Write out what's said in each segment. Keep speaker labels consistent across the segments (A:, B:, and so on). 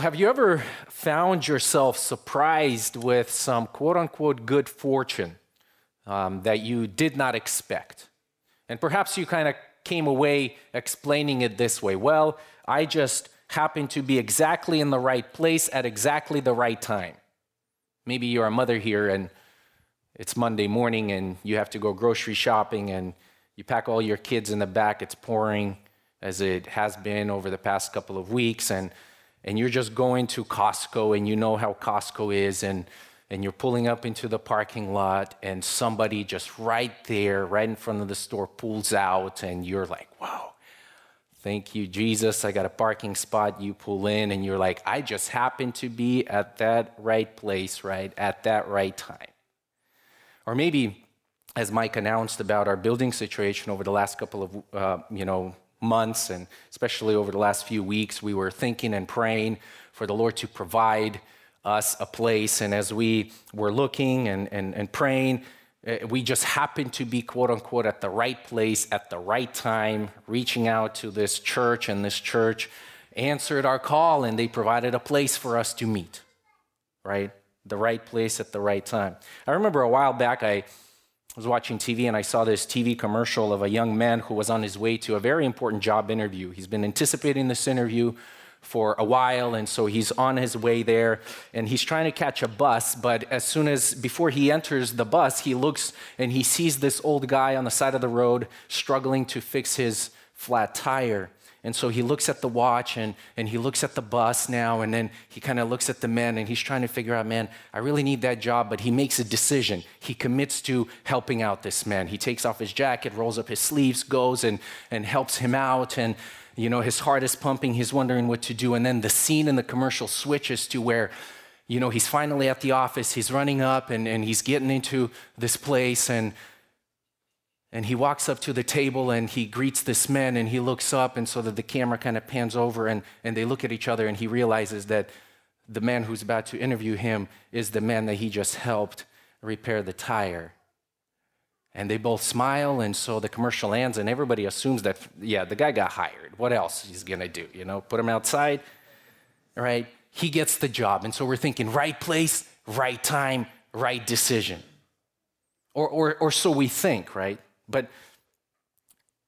A: Have you ever found yourself surprised with some quote unquote good fortune um, that you did not expect? And perhaps you kind of came away explaining it this way well, I just happened to be exactly in the right place at exactly the right time. Maybe you're a mother here and it's Monday morning and you have to go grocery shopping and you pack all your kids in the back, it's pouring as it has been over the past couple of weeks. And and you're just going to Costco and you know how Costco is and and you're pulling up into the parking lot and somebody just right there right in front of the store pulls out and you're like wow thank you jesus. I got a parking spot. You pull in and you're like i just happened to be at that right place right at that right time. Or maybe as mike announced about our building situation over the last couple of uh, you know months, and especially over the last few weeks, we were thinking and praying for the Lord to provide us a place. And as we were looking and, and, and praying, eh, we just happened to be, quote unquote, at the right place at the right time, reaching out to this church, and this church answered our call and they provided a place for us to meet, right? The right place at the right time. I remember a while back, I was watching TV and I saw this TV commercial of a young man who was on his way to a very important job interview. He's been anticipating this interview for a while, and so he's on his way there and he's trying to catch a bus. But as soon as, before he enters the bus, he looks and he sees this old guy on the side of the road struggling to fix his flat tire. And so he looks at the watch and, and he looks at the bus now, and then he kind of looks at the men and he's trying to figure out, man, I really need that job. But he makes a decision. He commits to helping out this man. He takes off his jacket, rolls up his sleeves, goes and, and helps him out. And, you know, his heart is pumping. He's wondering what to do. And then the scene in the commercial switches to where, you know, he's finally at the office. He's running up and, and he's getting into this place. And, and he walks up to the table and he greets this man and he looks up, and so that the camera kind of pans over and, and they look at each other and he realizes that the man who's about to interview him is the man that he just helped repair the tire. And they both smile, and so the commercial ends, and everybody assumes that, yeah, the guy got hired. What else he's gonna do? You know, put him outside, right? He gets the job. And so we're thinking, right place, right time, right decision. Or, or, or so we think, right? But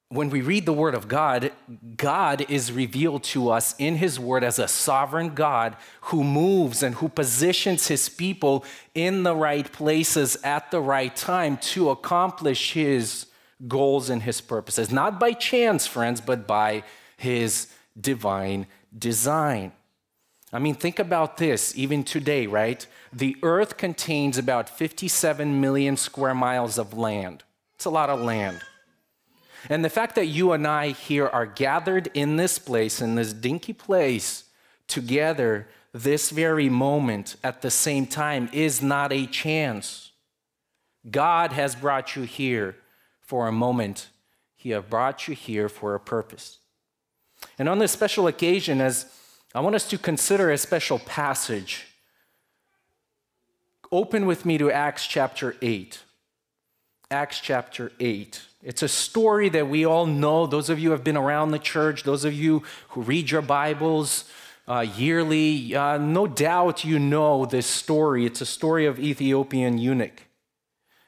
A: when we read the Word of God, God is revealed to us in His Word as a sovereign God who moves and who positions His people in the right places at the right time to accomplish His goals and His purposes. Not by chance, friends, but by His divine design. I mean, think about this even today, right? The earth contains about 57 million square miles of land. It's a lot of land. And the fact that you and I here are gathered in this place, in this dinky place, together this very moment at the same time is not a chance. God has brought you here for a moment, He has brought you here for a purpose. And on this special occasion, as I want us to consider a special passage, open with me to Acts chapter 8. Acts chapter 8. It's a story that we all know. Those of you who have been around the church, those of you who read your Bibles uh, yearly, uh, no doubt you know this story. It's a story of Ethiopian eunuch.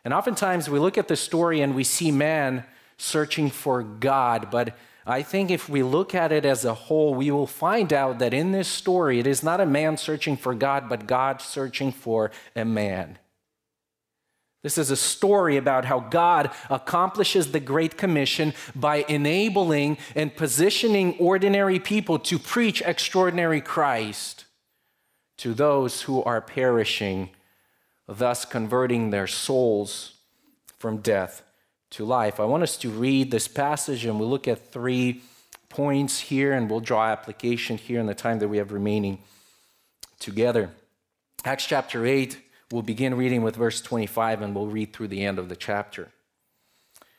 A: And oftentimes we look at the story and we see man searching for God, but I think if we look at it as a whole, we will find out that in this story, it is not a man searching for God, but God searching for a man. This is a story about how God accomplishes the Great Commission by enabling and positioning ordinary people to preach extraordinary Christ to those who are perishing, thus converting their souls from death to life. I want us to read this passage and we'll look at three points here and we'll draw application here in the time that we have remaining together. Acts chapter 8 We'll begin reading with verse 25 and we'll read through the end of the chapter.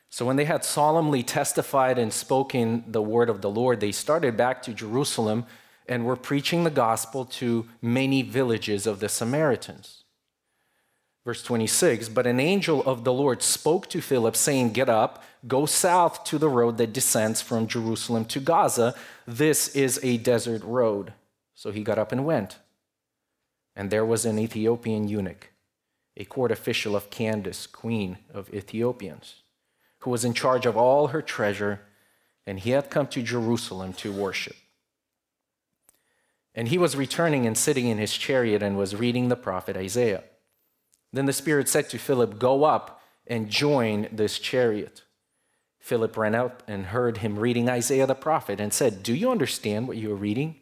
A: So, when they had solemnly testified and spoken the word of the Lord, they started back to Jerusalem and were preaching the gospel to many villages of the Samaritans. Verse 26 But an angel of the Lord spoke to Philip, saying, Get up, go south to the road that descends from Jerusalem to Gaza. This is a desert road. So he got up and went. And there was an Ethiopian eunuch, a court official of Candace, queen of Ethiopians, who was in charge of all her treasure, and he had come to Jerusalem to worship. And he was returning and sitting in his chariot and was reading the prophet Isaiah. Then the Spirit said to Philip, Go up and join this chariot. Philip ran out and heard him reading Isaiah the prophet and said, Do you understand what you are reading?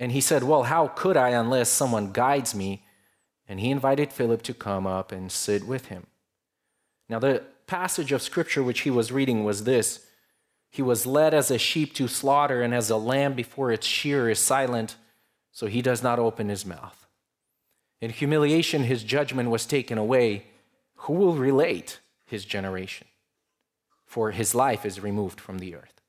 A: And he said, Well, how could I unless someone guides me? And he invited Philip to come up and sit with him. Now, the passage of scripture which he was reading was this He was led as a sheep to slaughter, and as a lamb before its shearer is silent, so he does not open his mouth. In humiliation, his judgment was taken away. Who will relate his generation? For his life is removed from the earth.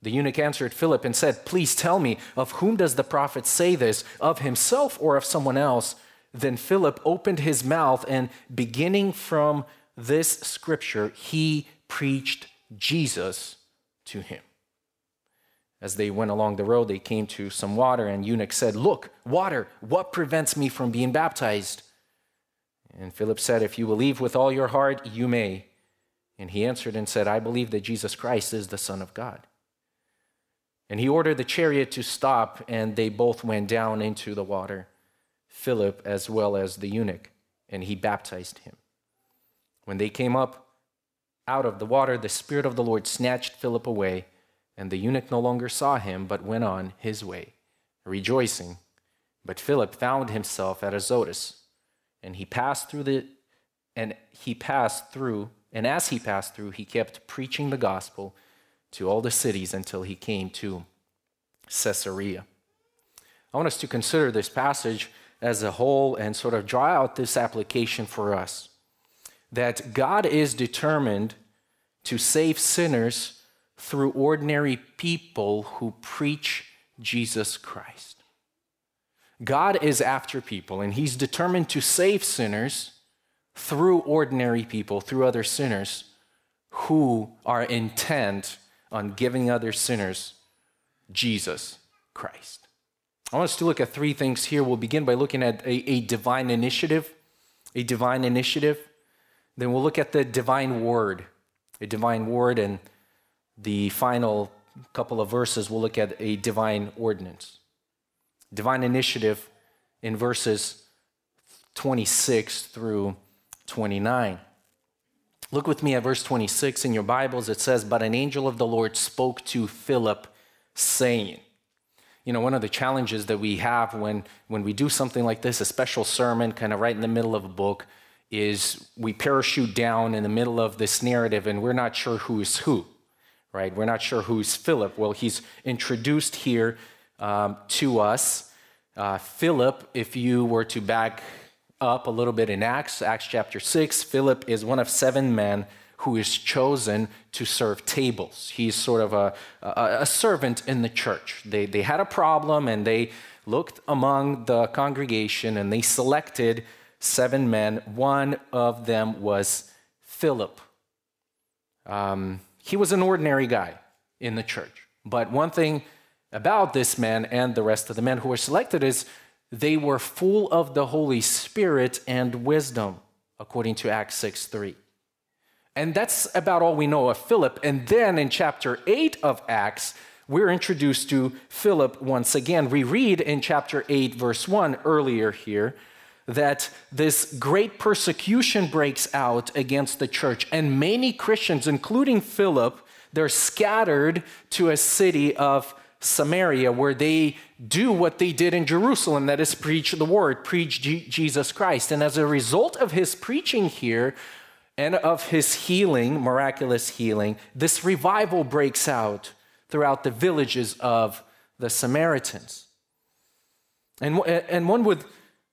A: The eunuch answered Philip and said, Please tell me, of whom does the prophet say this, of himself or of someone else? Then Philip opened his mouth, and beginning from this scripture, he preached Jesus to him. As they went along the road, they came to some water, and eunuch said, Look, water, what prevents me from being baptized? And Philip said, If you believe with all your heart, you may. And he answered and said, I believe that Jesus Christ is the Son of God. And he ordered the chariot to stop, and they both went down into the water, Philip as well as the eunuch, and he baptized him. When they came up out of the water, the Spirit of the Lord snatched Philip away, and the eunuch no longer saw him, but went on his way, rejoicing. But Philip found himself at Azotus, and he passed through the and he passed through, and as he passed through, he kept preaching the gospel to all the cities until he came to Caesarea. I want us to consider this passage as a whole and sort of draw out this application for us that God is determined to save sinners through ordinary people who preach Jesus Christ. God is after people, and He's determined to save sinners through ordinary people, through other sinners who are intent on giving other sinners Jesus Christ. I want us to look at three things here. We'll begin by looking at a, a divine initiative, a divine initiative. Then we'll look at the divine word, a divine word, and the final couple of verses, we'll look at a divine ordinance. Divine initiative in verses 26 through 29. Look with me at verse 26 in your Bibles. It says, But an angel of the Lord spoke to Philip, saying, you know, one of the challenges that we have when, when we do something like this, a special sermon, kind of right in the middle of a book, is we parachute down in the middle of this narrative and we're not sure who's who, right? We're not sure who's Philip. Well, he's introduced here um, to us. Uh, Philip, if you were to back up a little bit in Acts, Acts chapter 6, Philip is one of seven men who is chosen to serve tables. He's sort of a, a, a, servant in the church. They, they had a problem and they looked among the congregation and they selected seven men. One of them was Philip. Um, he was an ordinary guy in the church. But one thing about this man and the rest of the men who were selected is they were full of the Holy Spirit and wisdom, according to Acts 6 3. And that's about all we know of Philip. And then in chapter 8 of Acts, we're introduced to Philip once again. We read in chapter 8, verse 1 earlier here that this great persecution breaks out against the church, and many Christians, including Philip, they're scattered to a city of Samaria, where they do what they did in Jerusalem that is, preach the word, preach G- Jesus Christ. And as a result of his preaching here and of his healing, miraculous healing, this revival breaks out throughout the villages of the Samaritans. And, and one would,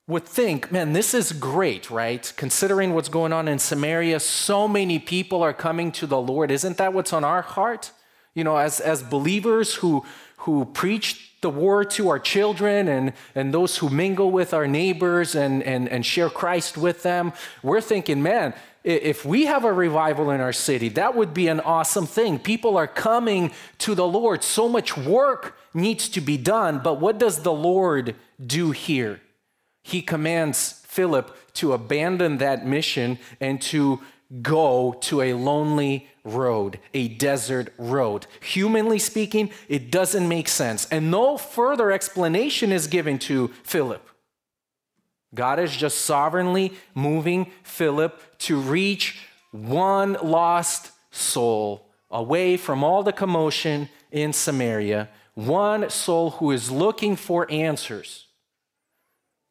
A: would think, man, this is great, right? Considering what's going on in Samaria, so many people are coming to the Lord. Isn't that what's on our heart? You know, as, as believers who, who preach the word to our children and, and those who mingle with our neighbors and, and, and share Christ with them, we're thinking, man, if we have a revival in our city, that would be an awesome thing. People are coming to the Lord. So much work needs to be done. But what does the Lord do here? He commands Philip to abandon that mission and to go to a lonely road, a desert road. Humanly speaking, it doesn't make sense. And no further explanation is given to Philip. God is just sovereignly moving Philip to reach one lost soul away from all the commotion in Samaria, one soul who is looking for answers.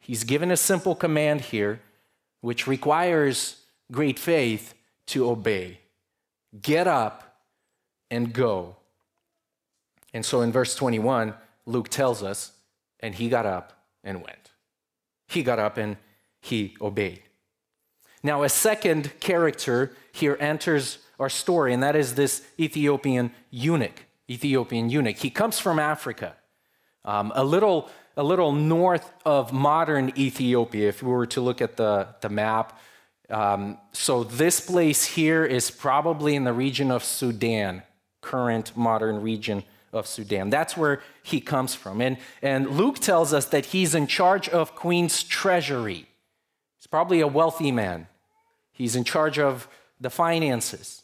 A: He's given a simple command here, which requires great faith to obey. Get up and go. And so in verse 21, Luke tells us, and he got up and went. He got up and he obeyed. Now, a second character here enters our story, and that is this Ethiopian eunuch. Ethiopian eunuch. He comes from Africa, um, a little a little north of modern Ethiopia. If we were to look at the the map, um, so this place here is probably in the region of Sudan, current modern region of Sudan. That's where he comes from. And, and Luke tells us that he's in charge of Queen's treasury. He's probably a wealthy man. He's in charge of the finances.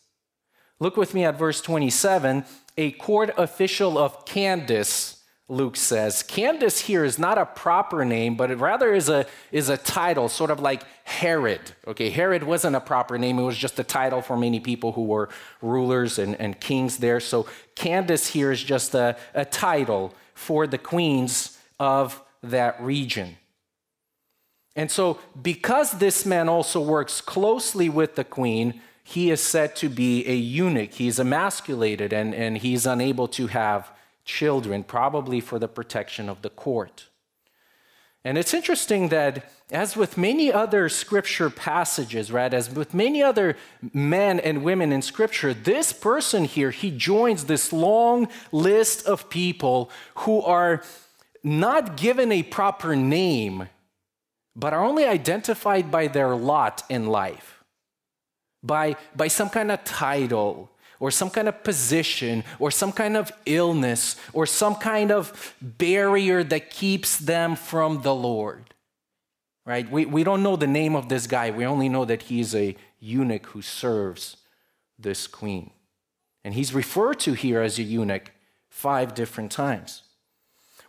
A: Look with me at verse 27. A court official of Candace Luke says. Candace here is not a proper name, but it rather is a, is a title, sort of like Herod. Okay, Herod wasn't a proper name, it was just a title for many people who were rulers and, and kings there. So Candace here is just a, a title for the queens of that region. And so, because this man also works closely with the queen, he is said to be a eunuch. He's emasculated and, and he's unable to have children, probably for the protection of the court. And it's interesting that, as with many other scripture passages, right, as with many other men and women in scripture, this person here, he joins this long list of people who are not given a proper name, but are only identified by their lot in life, by, by some kind of title, or some kind of position or some kind of illness or some kind of barrier that keeps them from the Lord. Right? We, we don't know the name of this guy. We only know that he's a eunuch who serves this queen. And he's referred to here as a eunuch five different times.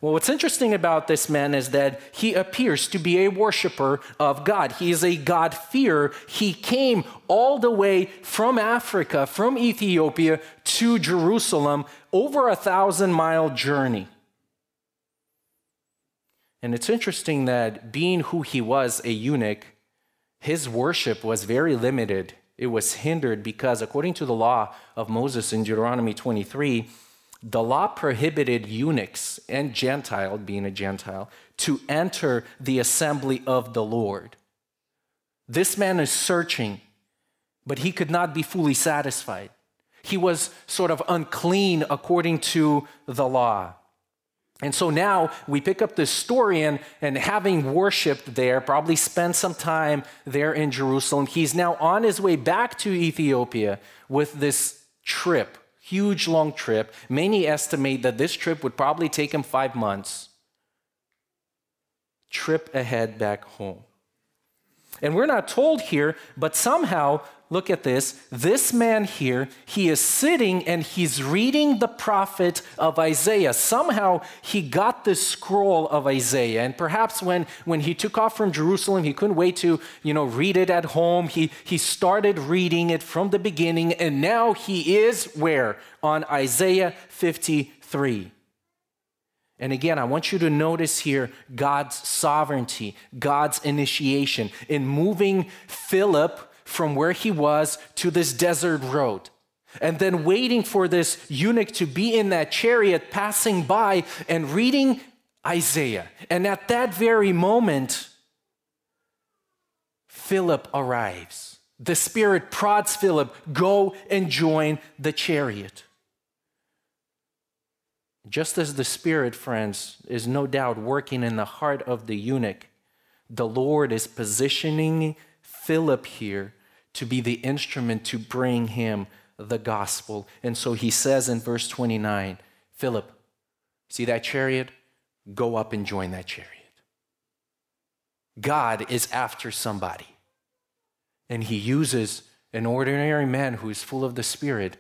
A: Well, what's interesting about this man is that he appears to be a worshiper of God. He is a God-fearer. He came all the way from Africa, from Ethiopia to Jerusalem, over a thousand mile journey. And it's interesting that being who he was, a eunuch, his worship was very limited. It was hindered because, according to the law of Moses in Deuteronomy 23, the law prohibited eunuchs and Gentile, being a Gentile, to enter the assembly of the Lord. This man is searching, but he could not be fully satisfied. He was sort of unclean according to the law. And so now we pick up this story, and, and having worshiped there, probably spent some time there in Jerusalem, he's now on his way back to Ethiopia with this trip huge long trip. Many estimate that this trip would probably take him five months. Trip ahead back home. And we're not told here, but somehow look at this. This man here, he is sitting and he's reading the prophet of Isaiah. Somehow he got the scroll of Isaiah. And perhaps when, when he took off from Jerusalem, he couldn't wait to, you know, read it at home. He, he started reading it from the beginning. And now he is where? On Isaiah 53. And again, I want you to notice here God's sovereignty, God's initiation in moving Philip from where he was to this desert road. And then waiting for this eunuch to be in that chariot passing by and reading Isaiah. And at that very moment, Philip arrives. The Spirit prods Philip, go and join the chariot. Just as the Spirit, friends, is no doubt working in the heart of the eunuch, the Lord is positioning Philip here to be the instrument to bring him the gospel. And so he says in verse 29 Philip, see that chariot? Go up and join that chariot. God is after somebody. And he uses an ordinary man who is full of the Spirit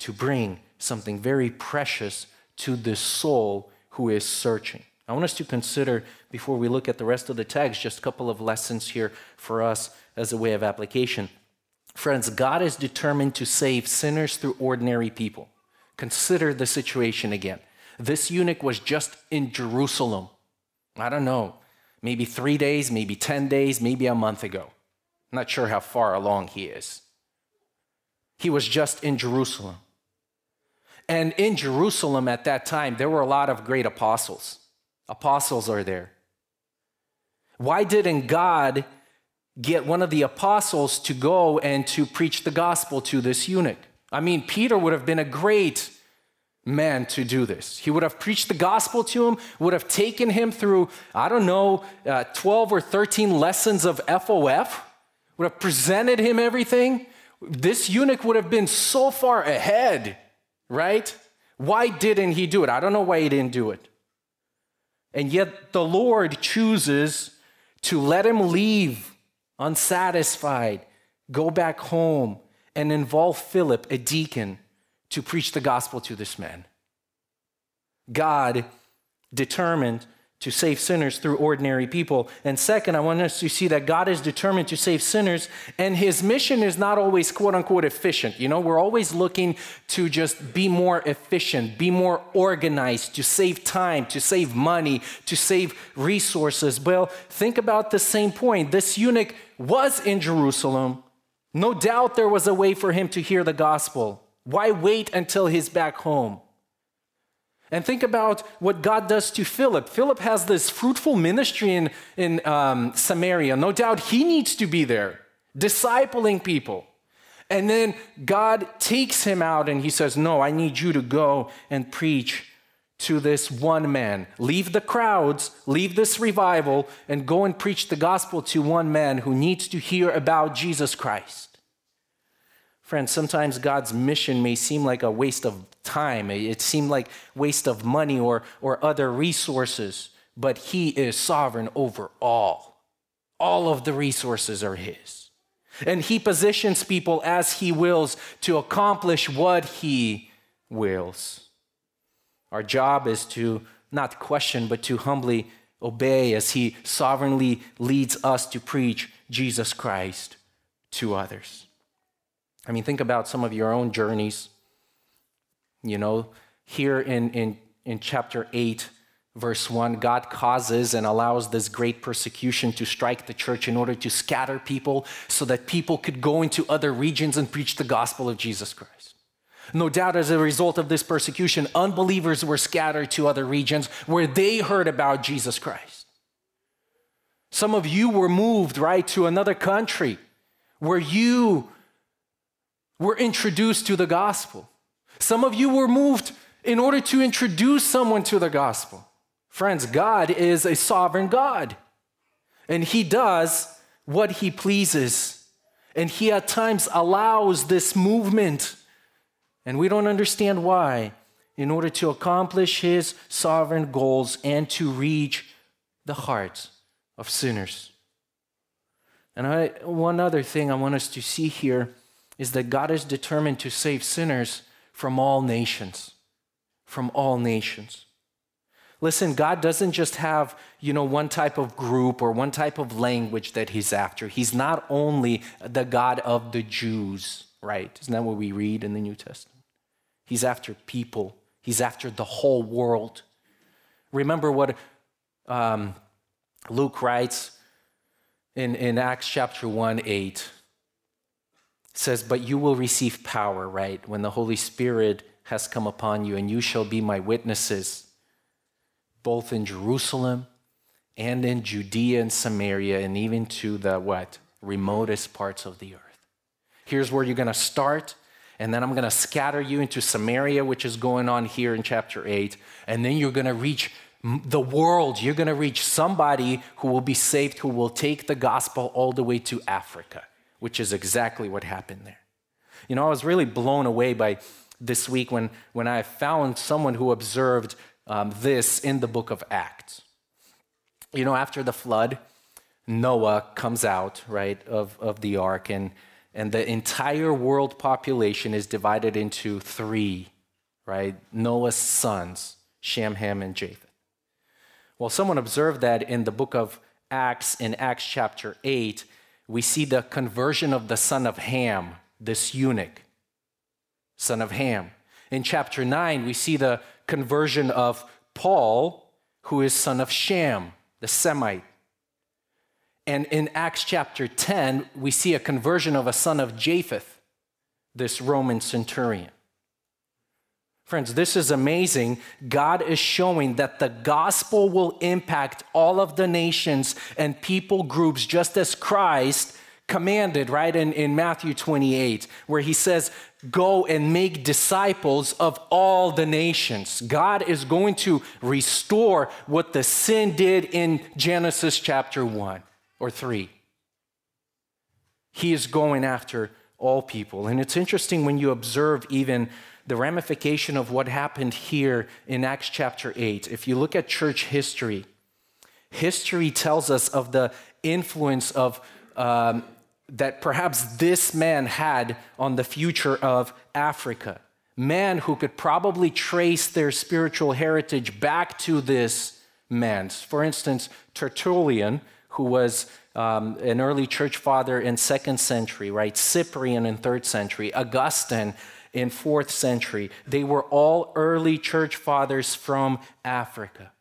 A: to bring something very precious to the soul who is searching. I want us to consider, before we look at the rest of the text, just a couple of lessons here for us as a way of application. Friends, God is determined to save sinners through ordinary people. Consider the situation again. This eunuch was just in Jerusalem. I don't know, maybe three days, maybe 10 days, maybe a month ago. I'm not sure how far along he is. He was just in Jerusalem. And in Jerusalem at that time, there were a lot of great apostles. Apostles are there. Why didn't God get one of the apostles to go and to preach the gospel to this eunuch? I mean, Peter would have been a great man to do this. He would have preached the gospel to him, would have taken him through, I don't know, uh, 12 or 13 lessons of FOF, would have presented him everything. This eunuch would have been so far ahead right? Why didn't he do it? I don't know why he didn't do it. And yet the Lord chooses to let him leave unsatisfied, go back home, and involve Philip, a deacon, to preach the gospel to this man. God determined to save sinners through ordinary people. And second, I want us to see that God is determined to save sinners, and his mission is not always quote unquote efficient. You know, we're always looking to just be more efficient, be more organized, to save time, to save money, to save resources. Well, think about the same point. This eunuch was in Jerusalem. No doubt there was a way for him to hear the gospel. Why wait until he's back home? And think about what God does to Philip. Philip has this fruitful ministry in, in um, Samaria. No doubt he needs to be there, discipling people. And then God takes him out and he says, No, I need you to go and preach to this one man. Leave the crowds, leave this revival, and go and preach the gospel to one man who needs to hear about Jesus Christ. Friends, sometimes God's mission may seem like a waste of time. It seemed like waste of money or, or other resources, but He is sovereign over all. All of the resources are His. And He positions people as He wills to accomplish what He wills. Our job is to not question, but to humbly obey as He sovereignly leads us to preach Jesus Christ to others. I mean, think about some of your own journeys. You know, here in, in, in chapter 8, verse 1, God causes and allows this great persecution to strike the church in order to scatter people so that people could go into other regions and preach the gospel of Jesus Christ. No doubt, as a result of this persecution, unbelievers were scattered to other regions where they heard about Jesus Christ. Some of you were moved, right, to another country where you were introduced to the gospel. Some of you were moved in order to introduce someone to the gospel. Friends, God is a sovereign God, and He does what He pleases. And He at times allows this movement, and we don't understand why, in order to accomplish His sovereign goals and to reach the hearts of sinners. And I, one other thing I want us to see here is that God is determined to save sinners from all nations. From all nations. Listen, God doesn't just have, you know, one type of group or one type of language that he's after. He's not only the God of the Jews, right? Isn't that what we read in the New Testament? He's after people. He's after the whole world. Remember what um, Luke writes in, in Acts chapter 1 8 says, But you will receive power, right, when the Holy Spirit has come upon you, and you shall be my witnesses, both in Jerusalem and in Judea and Samaria, and even to the what? Remotest parts of the earth. Here's where you're going to start. and then I'm going to scatter you into Samaria, which is going on here in chapter 8, and then you're going to reach the world. You're going to reach somebody who will be saved, who will take the gospel all the way to Africa, which is exactly what happened there. You know, I was really blown away by this week when, when I found someone who observed um, this in the book of Acts. You know, after the flood, Noah comes out, right, of, of the ark, and, and the entire world population is divided into three, right? Noah's sons, Shem, Ham, and Japheth. Well, someone observed that in the book of Acts, in Acts chapter 8, we see the conversion of the son of Ham, this eunuch, son of Ham. In chapter 9, we see the conversion of Paul, who is son of Shem, the Semite. And in Acts chapter 10, we see a conversion of a son of Japheth, this Roman centurion. Friends, this is amazing. God is showing that the gospel will impact all of the nations and people groups just as Christ commanded, right, in, in Matthew 28, where he says, Go and make disciples of all the nations. God is going to restore what the sin did in Genesis chapter 1 or 3. He is going after all people. And it's interesting when you observe even the ramification of what happened here in Acts chapter 8. If you look at church history, history tells us of the influence of um, that perhaps this man had on the future of Africa. Man who could probably trace their spiritual heritage back to this man. For instance, Tertullian, who was um, an early church father in second century, right? Cyprian in third century, Augustine in fourth century. They were all early church fathers from Africa.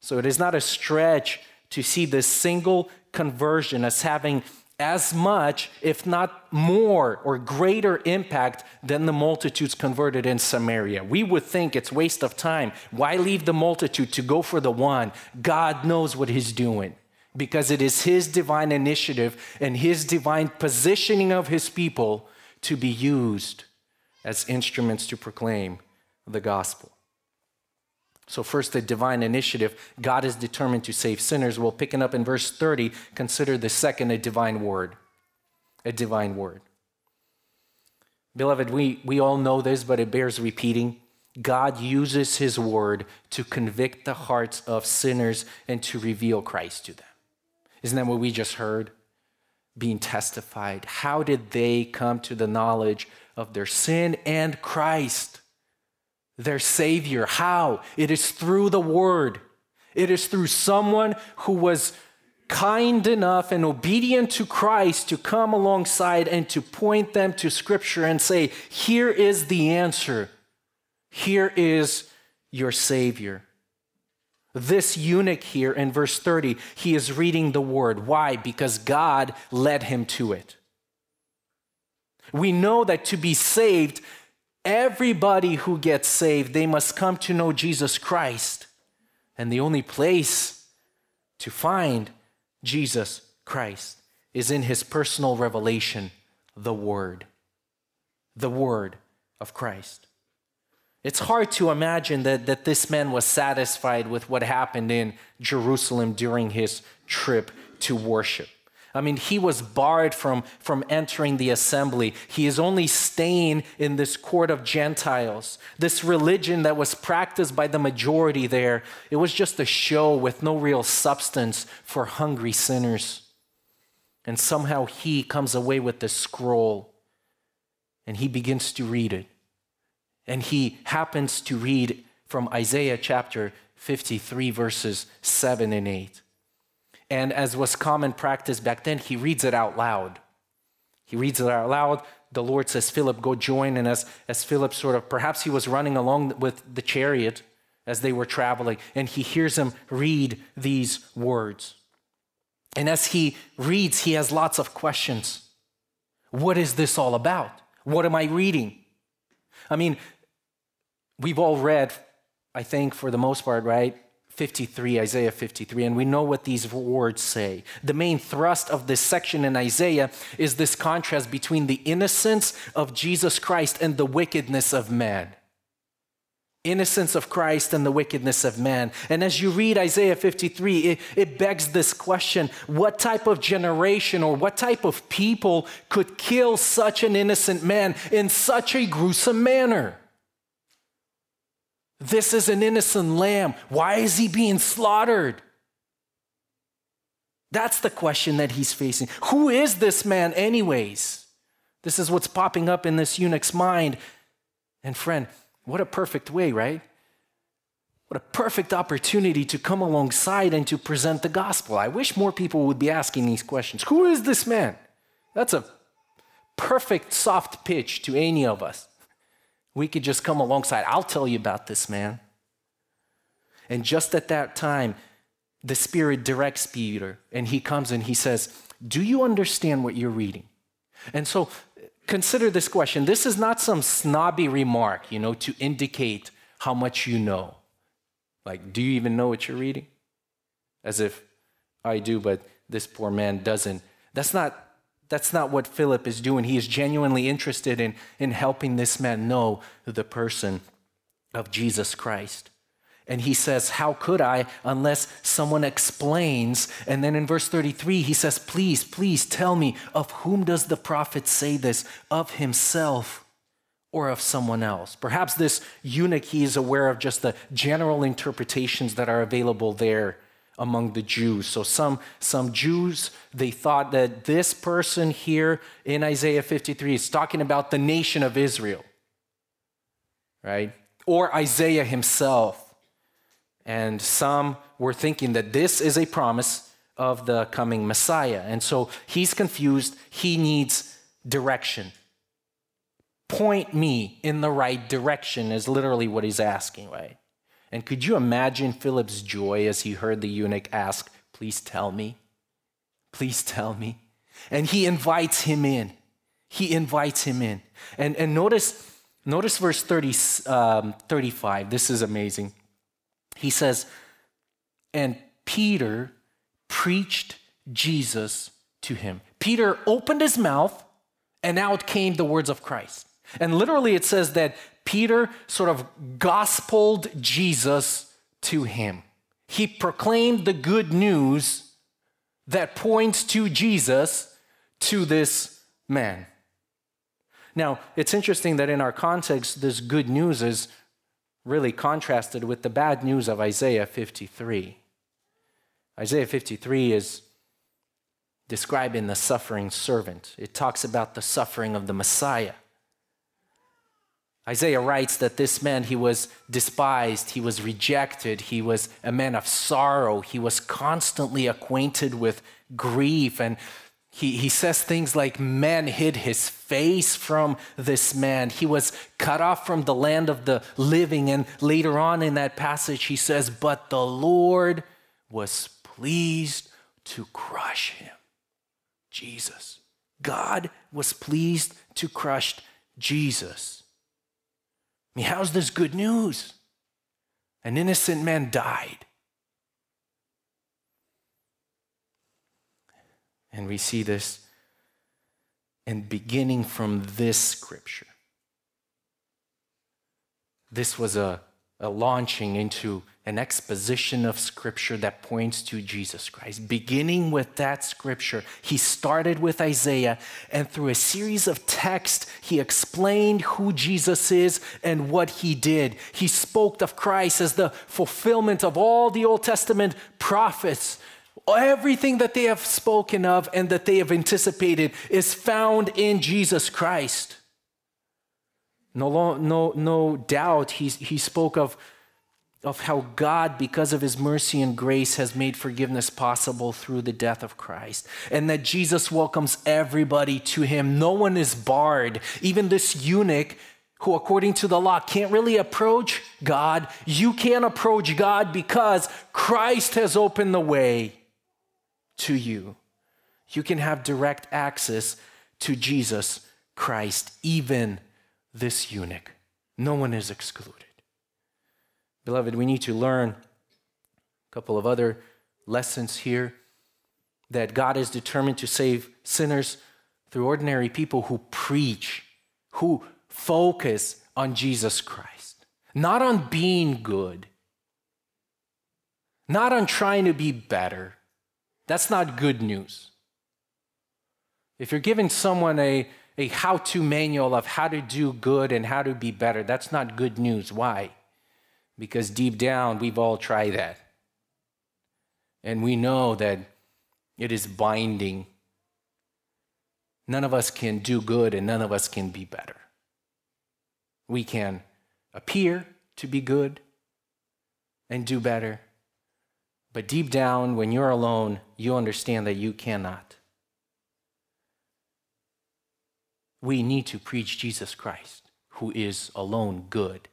A: So it is not a stretch to see this single conversion as having as much, if not more or greater impact than the multitudes converted in Samaria. We would think it's waste of time. Why leave the multitude to go for the one? God knows what he's doing because it is his divine initiative and his divine positioning of his people to be used as instruments to proclaim the gospel. So, first, the divine initiative. God is determined to save sinners. We'll pick it up in verse 30. Consider the second a divine word. A divine word. Beloved, we, we all know this, but it bears repeating. God uses his word to convict the hearts of sinners and to reveal Christ to them. Isn't that what we just heard? Being testified. How did they come to the knowledge of their sin and Christ? their Savior. How? It is through the Word. It is through someone who was kind enough and obedient to Christ to come alongside and to point them to Scripture and say, Here is the answer. Here is your Savior. This eunuch here in verse 30, he is reading the Word. Why? Because God led him to it. We know that to be saved, Everybody who gets saved, they must come to know Jesus Christ. And the only place to find Jesus Christ is in his personal revelation, the Word. The Word of Christ. It's hard to imagine that, that this man was satisfied with what happened in Jerusalem during his trip to worship. I mean, he was barred from, from entering the assembly. He is only staying in this court of Gentiles. This religion that was practiced by the majority there, it was just a show with no real substance for hungry sinners. And somehow he comes away with this scroll and he begins to read it. And he happens to read from Isaiah chapter 53, verses 7 and 8. And as was common practice back then, he reads it out loud. He reads it out loud. The Lord says, Philip, go join. And as, as Philip sort of, perhaps he was running along with the chariot as they were traveling, and he hears him read these words. And as he reads, he has lots of questions. What is this all about? What am I reading? I mean, we've all read, I think, for the most part, right? 53, Isaiah 53, and we know what these words say. The main thrust of this section in Isaiah is this contrast between the innocence of Jesus Christ and the wickedness of man. Innocence of Christ and the wickedness of man. And as you read Isaiah 53, it, it begs this question what type of generation or what type of people could kill such an innocent man in such a gruesome manner? This is an innocent lamb. Why is he being slaughtered? That's the question that he's facing. Who is this man, anyways? This is what's popping up in this eunuch's mind. And, friend, what a perfect way, right? What a perfect opportunity to come alongside and to present the gospel. I wish more people would be asking these questions. Who is this man? That's a perfect soft pitch to any of us we could just come alongside. I'll tell you about this man. And just at that time, the Spirit directs Peter, and he comes and he says, Do you understand what you're reading? And so consider this question. This is not some snobby remark, you know, to indicate how much you know. Like, do you even know what you're reading? As if I do, but this poor man doesn't. That's not that's not what Philip is doing. He is genuinely interested in, in helping this man know the person of Jesus Christ. And he says, How could I unless someone explains? And then in verse 33, he says, Please, please tell me, of whom does the prophet say this? Of himself or of someone else? Perhaps this eunuch, he is aware of just the general interpretations that are available there among the Jews. So some, some Jews, they thought that this person here in Isaiah 53 is talking about the nation of Israel, right? Or Isaiah himself. And some were thinking that this is a promise of the coming Messiah. And so he's confused. He needs direction. Point me in the right direction is literally what he's asking, right? And could you imagine Philip's joy as he heard the eunuch ask, Please tell me? Please tell me. And he invites him in. He invites him in. And, and notice, notice verse 30, um, 35. This is amazing. He says, And Peter preached Jesus to him. Peter opened his mouth, and out came the words of Christ. And literally, it says that Peter sort of gospeled Jesus to him. He proclaimed the good news that points to Jesus to this man. Now, it's interesting that in our context, this good news is really contrasted with the bad news of Isaiah 53. Isaiah 53 is describing the suffering servant, it talks about the suffering of the Messiah. Isaiah writes that this man, he was despised, he was rejected, he was a man of sorrow, he was constantly acquainted with grief. And he, he says things like, Man hid his face from this man. He was cut off from the land of the living. And later on in that passage, he says, But the Lord was pleased to crush him. Jesus. God was pleased to crush Jesus. I mean, how's this good news? An innocent man died. And we see this and beginning from this scripture. This was a, a launching into an exposition of scripture that points to Jesus Christ. Beginning with that scripture, he started with Isaiah, and through a series of texts, he explained who Jesus is and what he did. He spoke of Christ as the fulfillment of all the Old Testament prophets. Everything that they have spoken of and that they have anticipated is found in Jesus Christ. No, no, no doubt, he, he spoke of of how God, because of his mercy and grace, has made forgiveness possible through the death of Christ. And that Jesus welcomes everybody to him. No one is barred. Even this eunuch, who, according to the law, can't really approach God, you can't approach God because Christ has opened the way to you. You can have direct access to Jesus Christ, even this eunuch. No one is excluded. Beloved, we need to learn a couple of other lessons here that God is determined to save sinners through ordinary people who preach, who focus on Jesus Christ, not on being good, not on trying to be better. That's not good news. If you're giving someone a, a how to manual of how to do good and how to be better, that's not good news. Why? Because deep down, we've all tried that. And we know that it is binding. None of us can do good and none of us can be better. We can appear to be good and do better, but deep down, when you're alone, you understand that you cannot. We need to preach Jesus Christ, who is alone good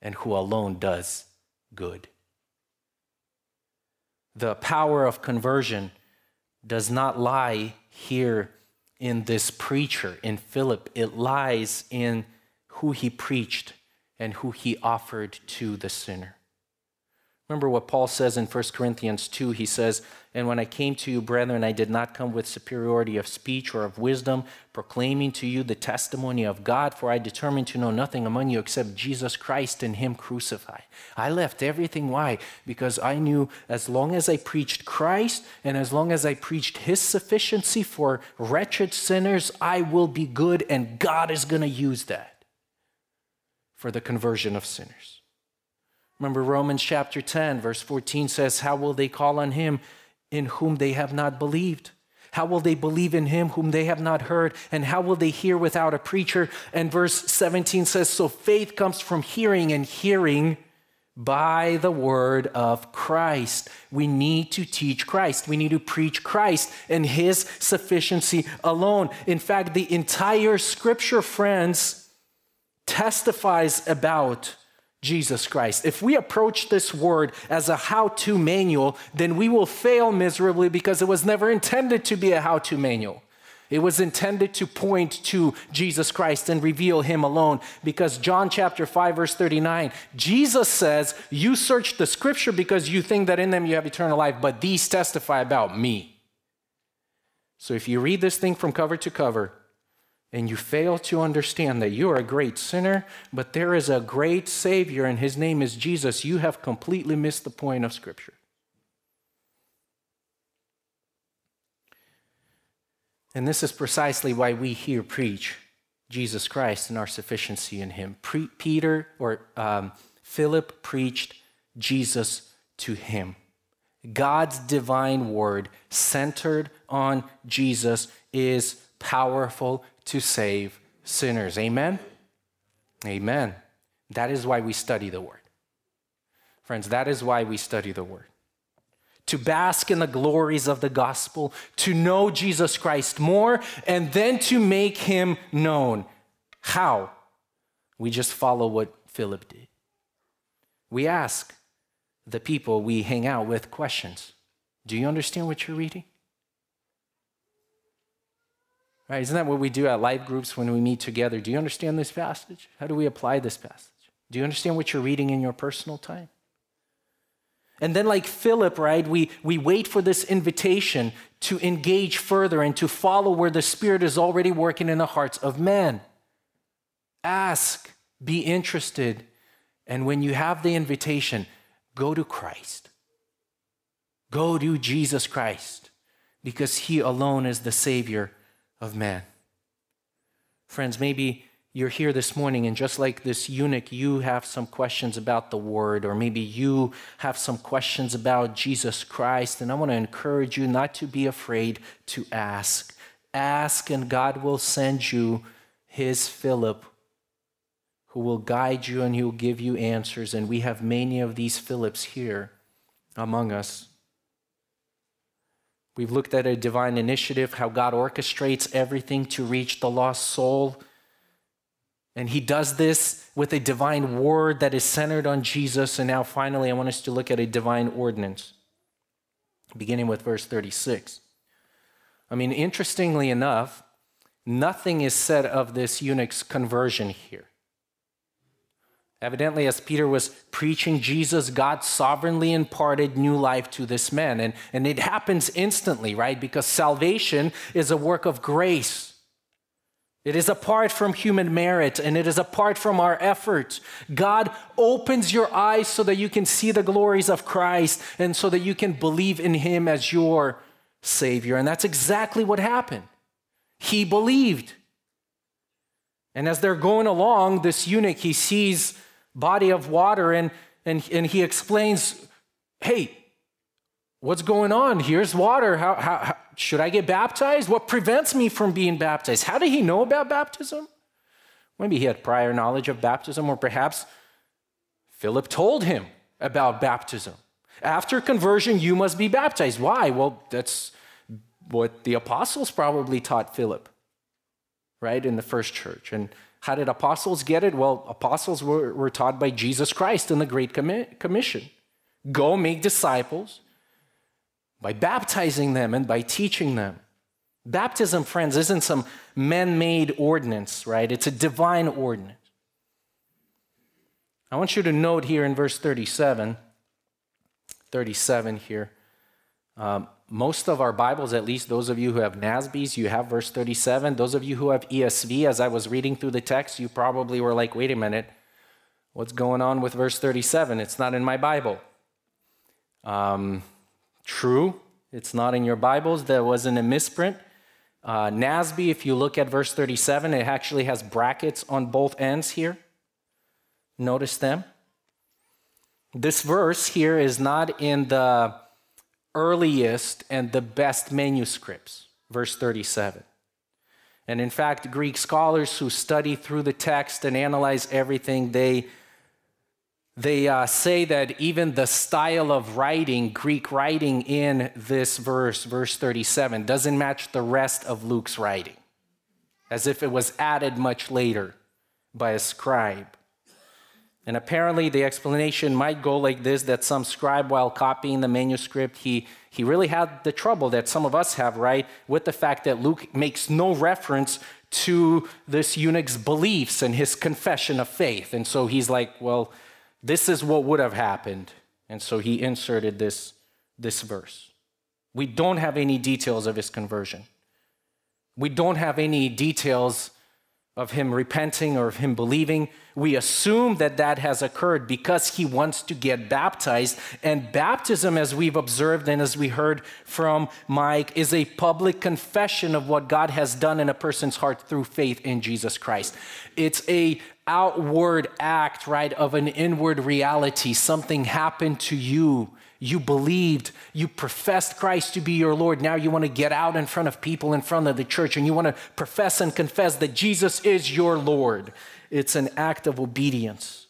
A: and who alone does good. The power of conversion does not lie here in this preacher, in Philip. It lies in who he preached and who he offered to the sinner. Remember what Paul says in 1 Corinthians 2. He says, And when I came to you, brethren, I did not come with superiority of speech or of wisdom, proclaiming to you the testimony of God, for I determined to know nothing among you except Jesus Christ and Him crucified. I left everything. Why? Because I knew as long as I preached Christ and as long as I preached His sufficiency for wretched sinners, I will be good, and God is going to use that for the conversion of sinners. Remember, Romans chapter 10, verse 14 says, How will they call on him in whom they have not believed? How will they believe in him whom they have not heard? And how will they hear without a preacher? And verse 17 says, So faith comes from hearing, and hearing by the word of Christ. We need to teach Christ. We need to preach Christ and his sufficiency alone. In fact, the entire scripture, friends, testifies about Jesus Christ. If we approach this word as a how to manual, then we will fail miserably because it was never intended to be a how to manual. It was intended to point to Jesus Christ and reveal him alone because John chapter 5 verse 39 Jesus says, "You search the scripture because you think that in them you have eternal life, but these testify about me." So if you read this thing from cover to cover, and you fail to understand that you are a great sinner, but there is a great Savior, and his name is Jesus, you have completely missed the point of Scripture. And this is precisely why we here preach Jesus Christ and our sufficiency in him. Pre- Peter or um, Philip preached Jesus to him. God's divine word centered on Jesus is powerful to save sinners. Amen? Amen. That is why we study the Word. Friends, that is why we study the Word. To bask in the glories of the gospel, to know Jesus Christ more, and then to make him known. How? We just follow what Philip did. We ask the people we hang out with questions Do you understand what you're reading? Right? Isn't that what we do at life groups when we meet together? Do you understand this passage? How do we apply this passage? Do you understand what you're reading in your personal time? And then, like Philip, right, we, we wait for this invitation to engage further and to follow where the Spirit is already working in the hearts of men. Ask, be interested, and when you have the invitation, go to Christ. Go to Jesus Christ because He alone is the Savior of man. Friends, maybe you're here this morning and just like this eunuch, you have some questions about the word, or maybe you have some questions about Jesus Christ. And I want to encourage you not to be afraid to ask. Ask, and God will send you his Philip who will guide you and he will give you answers. And we have many of these Philips here among us. We've looked at a divine initiative, how God orchestrates everything to reach the lost soul. And he does this with a divine word that is centered on Jesus. And now, finally, I want us to look at a divine ordinance, beginning with verse 36. I mean, interestingly enough, nothing is said of this eunuch's conversion here. Evidently, as Peter was preaching Jesus, God sovereignly imparted new life to this man. And, and it happens instantly, right? Because salvation is a work of grace. It is apart from human merit and it is apart from our effort. God opens your eyes so that you can see the glories of Christ and so that you can believe in Him as your Savior. And that's exactly what happened. He believed. And as they're going along, this eunuch, he sees body of water and, and, and he explains, hey, what's going on? Here's water. How, how, how, should I get baptized? What prevents me from being baptized? How did he know about baptism? Maybe he had prior knowledge of baptism, or perhaps Philip told him about baptism. After conversion, you must be baptized. Why? Well, that's what the apostles probably taught Philip, right, in the first church. And how did apostles get it? Well, apostles were, were taught by Jesus Christ in the Great Commission go make disciples by baptizing them and by teaching them. Baptism, friends, isn't some man made ordinance, right? It's a divine ordinance. I want you to note here in verse 37, 37 here, um, most of our Bibles, at least those of you who have NASBs, you have verse 37. Those of you who have ESV, as I was reading through the text, you probably were like, wait a minute, what's going on with verse 37? It's not in my Bible. Um, true, it's not in your Bibles. There wasn't a misprint. Uh, NASB, if you look at verse 37, it actually has brackets on both ends here. Notice them. This verse here is not in the earliest and the best manuscripts, verse 37. And in fact, Greek scholars who study through the text and analyze everything, they, they uh, say that even the style of writing, Greek writing in this verse, verse 37, doesn't match the rest of Luke's writing, as if it was added much later by a scribe. And apparently, the explanation might go like this that some scribe, while copying the manuscript, he, he really had the trouble that some of us have, right? With the fact that Luke makes no reference to this eunuch's beliefs and his confession of faith. And so he's like, well, this is what would have happened. And so he inserted this, this verse. We don't have any details of his conversion. We don't have any details of him repenting or of him believing. We assume that that has occurred because he wants to get baptized. And baptism, as we've observed and as we heard from Mike, is a public confession of what God has done in a person's heart through faith in Jesus Christ. It's a outward act, right, of an inward reality. Something happened to you you believed, you professed Christ to be your Lord. Now you want to get out in front of people, in front of the church, and you want to profess and confess that Jesus is your Lord. It's an act of obedience.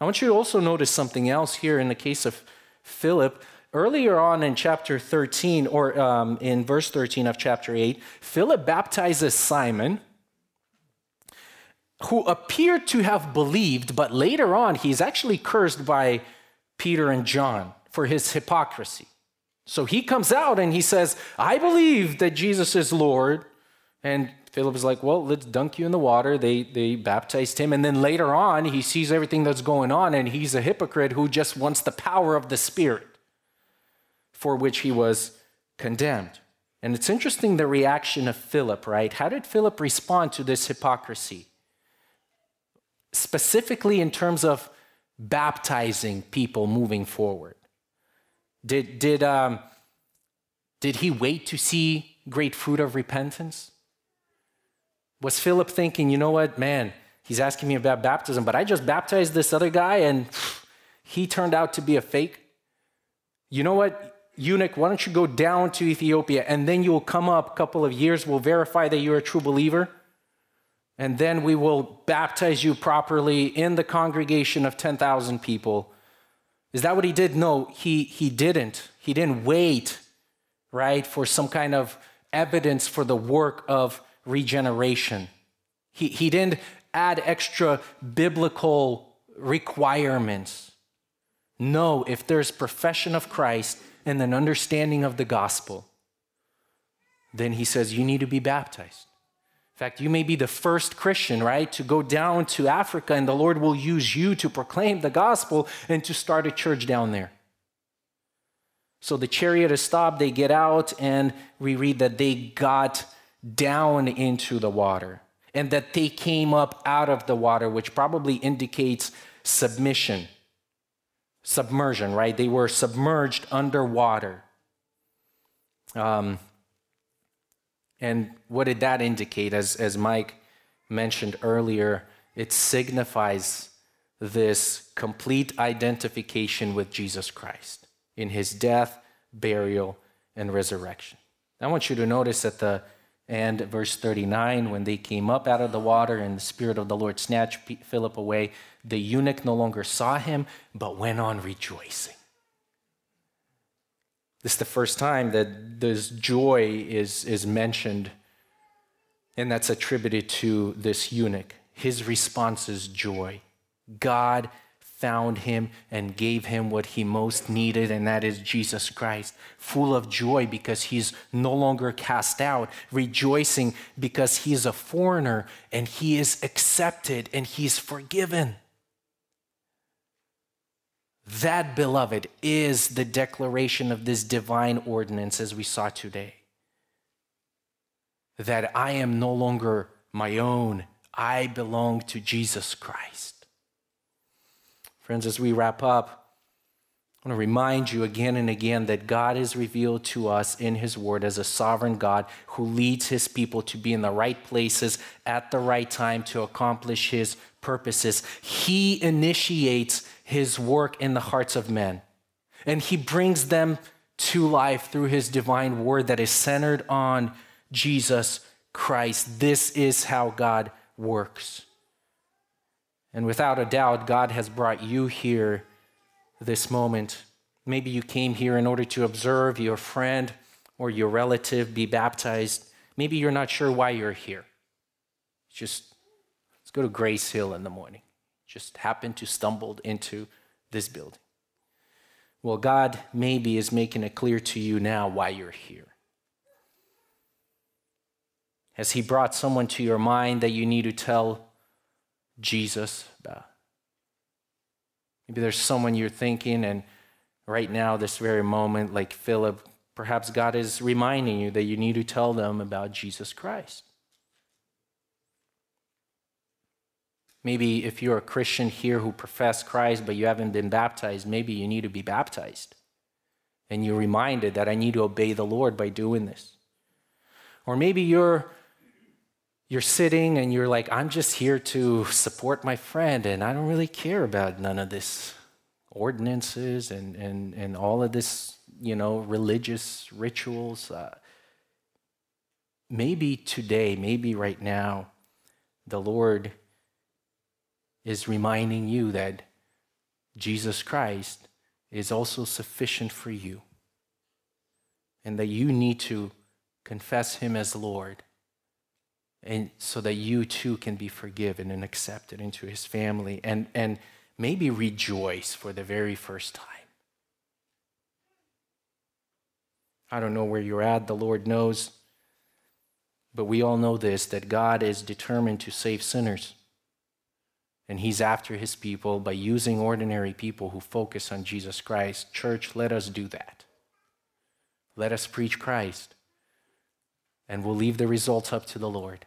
A: I want you to also notice something else here in the case of Philip. Earlier on in chapter 13, or um, in verse 13 of chapter 8, Philip baptizes Simon, who appeared to have believed, but later on he's actually cursed by Peter and John for his hypocrisy. So he comes out and he says, I believe that Jesus is Lord. And Philip is like, Well, let's dunk you in the water. They, they baptized him. And then later on, he sees everything that's going on, and he's a hypocrite who just wants the power of the Spirit for which he was condemned. And it's interesting the reaction of Philip, right? How did Philip respond to this hypocrisy? Specifically, in terms of baptizing people moving forward? Did, did, um, did he wait to see great fruit of repentance? Was Philip thinking, you know what, man, he's asking me about baptism, but I just baptized this other guy and he turned out to be a fake? You know what, eunuch, why don't you go down to Ethiopia and then you'll come up a couple of years, we'll verify that you're a true believer and then we will baptize you properly in the congregation of 10,000 people. Is that what he did? No, he, he didn't. He didn't wait, right, for some kind of evidence for the work of regeneration. He, he didn't add extra biblical requirements. No, if there's profession of Christ and an understanding of the gospel, then he says you need to be baptized. In fact, you may be the first Christian, right, to go down to Africa, and the Lord will use you to proclaim the gospel and to start a church down there. So the chariot is stopped, they get out, and we read that they got down into the water and that they came up out of the water, which probably indicates submission, submersion, right? They were submerged underwater. Um, and what did that indicate? As, as Mike mentioned earlier, it signifies this complete identification with Jesus Christ in his death, burial, and resurrection. I want you to notice at the end, verse 39, when they came up out of the water and the Spirit of the Lord snatched Philip away, the eunuch no longer saw him, but went on rejoicing. This is the first time that this joy is, is mentioned, and that's attributed to this eunuch. His response is joy. God found him and gave him what he most needed, and that is Jesus Christ, full of joy because he's no longer cast out, rejoicing because he's a foreigner and he is accepted and he's forgiven. That, beloved, is the declaration of this divine ordinance as we saw today. That I am no longer my own, I belong to Jesus Christ. Friends, as we wrap up, I want to remind you again and again that God is revealed to us in His Word as a sovereign God who leads His people to be in the right places at the right time to accomplish His purposes. He initiates His work in the hearts of men, and He brings them to life through His divine Word that is centered on Jesus Christ. This is how God works. And without a doubt, God has brought you here this moment. Maybe you came here in order to observe your friend or your relative be baptized. Maybe you're not sure why you're here. Just let's go to Grace Hill in the morning. Just happened to stumbled into this building. Well, God maybe is making it clear to you now why you're here. Has He brought someone to your mind that you need to tell Jesus about. Maybe there's someone you're thinking, and right now, this very moment, like Philip, perhaps God is reminding you that you need to tell them about Jesus Christ. Maybe if you're a Christian here who profess Christ, but you haven't been baptized, maybe you need to be baptized. And you're reminded that I need to obey the Lord by doing this. Or maybe you're you're sitting and you're like, I'm just here to support my friend, and I don't really care about none of this ordinances and, and, and all of this, you know, religious rituals. Uh, maybe today, maybe right now, the Lord is reminding you that Jesus Christ is also sufficient for you and that you need to confess Him as Lord and so that you too can be forgiven and accepted into his family and, and maybe rejoice for the very first time. I don't know where you're at, the Lord knows. But we all know this that God is determined to save sinners. And He's after His people by using ordinary people who focus on Jesus Christ. Church, let us do that. Let us preach Christ. And we'll leave the results up to the Lord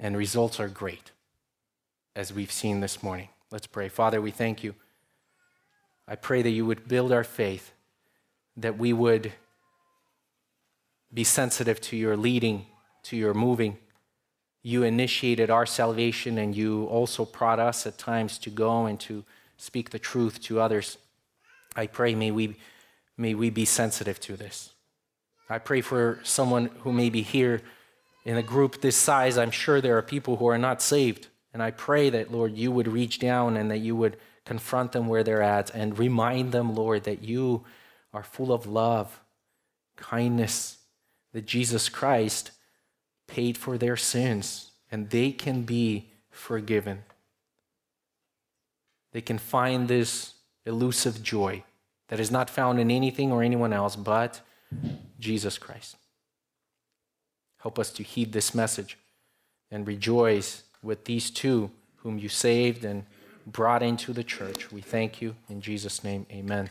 A: and results are great, as we've seen this morning. Let's pray. Father, we thank you. I pray that you would build our faith, that we would be sensitive to your leading, to your moving. You initiated our salvation, and you also brought us at times to go and to speak the truth to others. I pray, may we, may we be sensitive to this. I pray for someone who may be here in a group this size, I'm sure there are people who are not saved. And I pray that, Lord, you would reach down and that you would confront them where they're at and remind them, Lord, that you are full of love, kindness, that Jesus Christ paid for their sins and they can be forgiven. They can find this elusive joy that is not found in anything or anyone else but Jesus Christ. Help us to heed this message and rejoice with these two whom you saved and brought into the church. We thank you. In Jesus' name, amen.